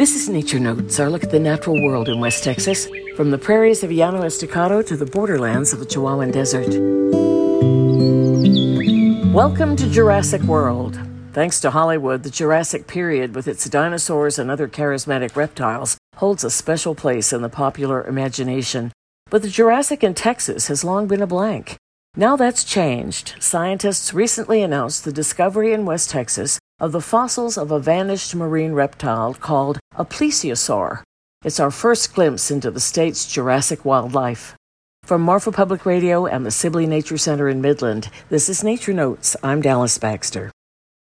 This is Nature Notes, our look at the natural world in West Texas, from the prairies of Llano Estacado to the borderlands of the Chihuahuan Desert. Welcome to Jurassic World. Thanks to Hollywood, the Jurassic period, with its dinosaurs and other charismatic reptiles, holds a special place in the popular imagination. But the Jurassic in Texas has long been a blank. Now that's changed. Scientists recently announced the discovery in West Texas of the fossils of a vanished marine reptile called a plesiosaur. It's our first glimpse into the state's Jurassic wildlife. From Marfa Public Radio and the Sibley Nature Center in Midland, this is Nature Notes. I'm Dallas Baxter.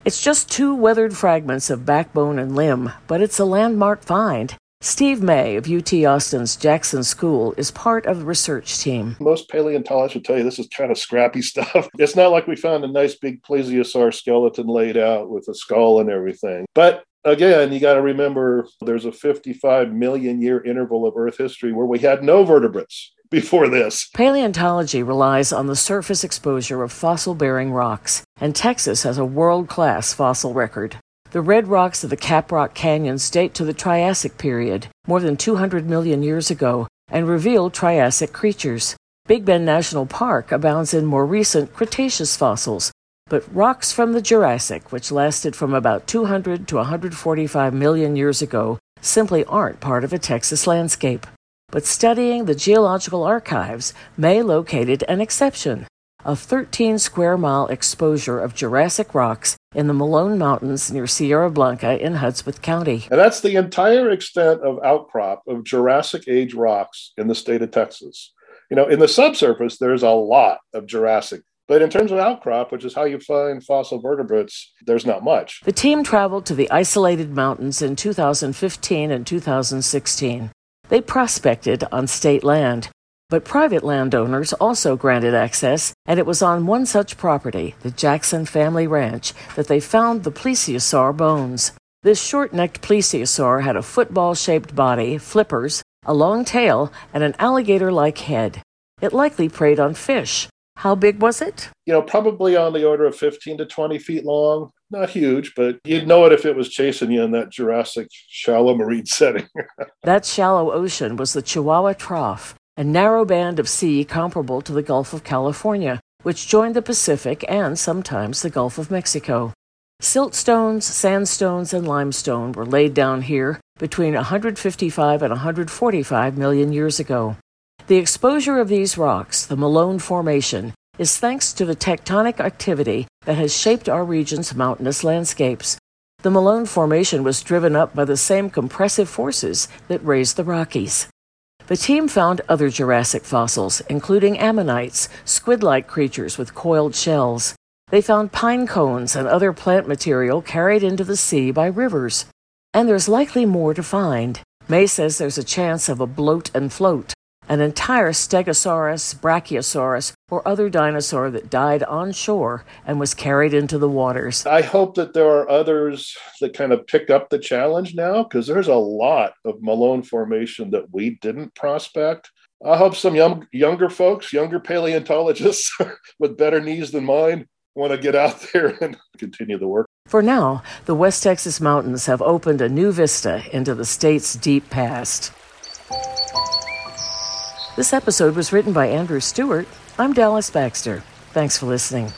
It's just two weathered fragments of backbone and limb, but it's a landmark find. Steve May of UT Austin's Jackson School is part of the research team. Most paleontologists will tell you this is kind of scrappy stuff. It's not like we found a nice big plesiosaur skeleton laid out with a skull and everything. But again, you got to remember there's a 55 million year interval of Earth history where we had no vertebrates before this. Paleontology relies on the surface exposure of fossil bearing rocks, and Texas has a world class fossil record. The red rocks of the Caprock Canyons date to the Triassic period, more than 200 million years ago, and reveal Triassic creatures. Big Bend National Park abounds in more recent Cretaceous fossils, but rocks from the Jurassic, which lasted from about 200 to 145 million years ago, simply aren't part of a Texas landscape. But studying the geological archives, May located an exception a 13 square mile exposure of Jurassic rocks in the Malone Mountains near Sierra Blanca in Hudspeth County. And that's the entire extent of outcrop of Jurassic age rocks in the state of Texas. You know, in the subsurface, there's a lot of Jurassic. But in terms of outcrop, which is how you find fossil vertebrates, there's not much. The team traveled to the isolated mountains in 2015 and 2016. They prospected on state land. But private landowners also granted access, and it was on one such property, the Jackson Family Ranch, that they found the plesiosaur bones. This short necked plesiosaur had a football shaped body, flippers, a long tail, and an alligator like head. It likely preyed on fish. How big was it? You know, probably on the order of 15 to 20 feet long. Not huge, but you'd know it if it was chasing you in that Jurassic shallow marine setting. that shallow ocean was the Chihuahua Trough, a narrow band of sea comparable to the Gulf of California, which joined the Pacific and sometimes the Gulf of Mexico. Siltstones, sandstones, and limestone were laid down here between 155 and 145 million years ago. The exposure of these rocks, the Malone Formation, is thanks to the tectonic activity that has shaped our region's mountainous landscapes. The Malone Formation was driven up by the same compressive forces that raised the Rockies. The team found other Jurassic fossils, including ammonites, squid like creatures with coiled shells. They found pine cones and other plant material carried into the sea by rivers. And there's likely more to find. May says there's a chance of a bloat and float, an entire Stegosaurus, Brachiosaurus, or other dinosaur that died on shore and was carried into the waters. I hope that there are others that kind of pick up the challenge now because there's a lot of Malone formation that we didn't prospect. I hope some young, younger folks, younger paleontologists with better knees than mine, want to get out there and continue the work. For now, the West Texas mountains have opened a new vista into the state's deep past. This episode was written by Andrew Stewart. I'm Dallas Baxter. Thanks for listening.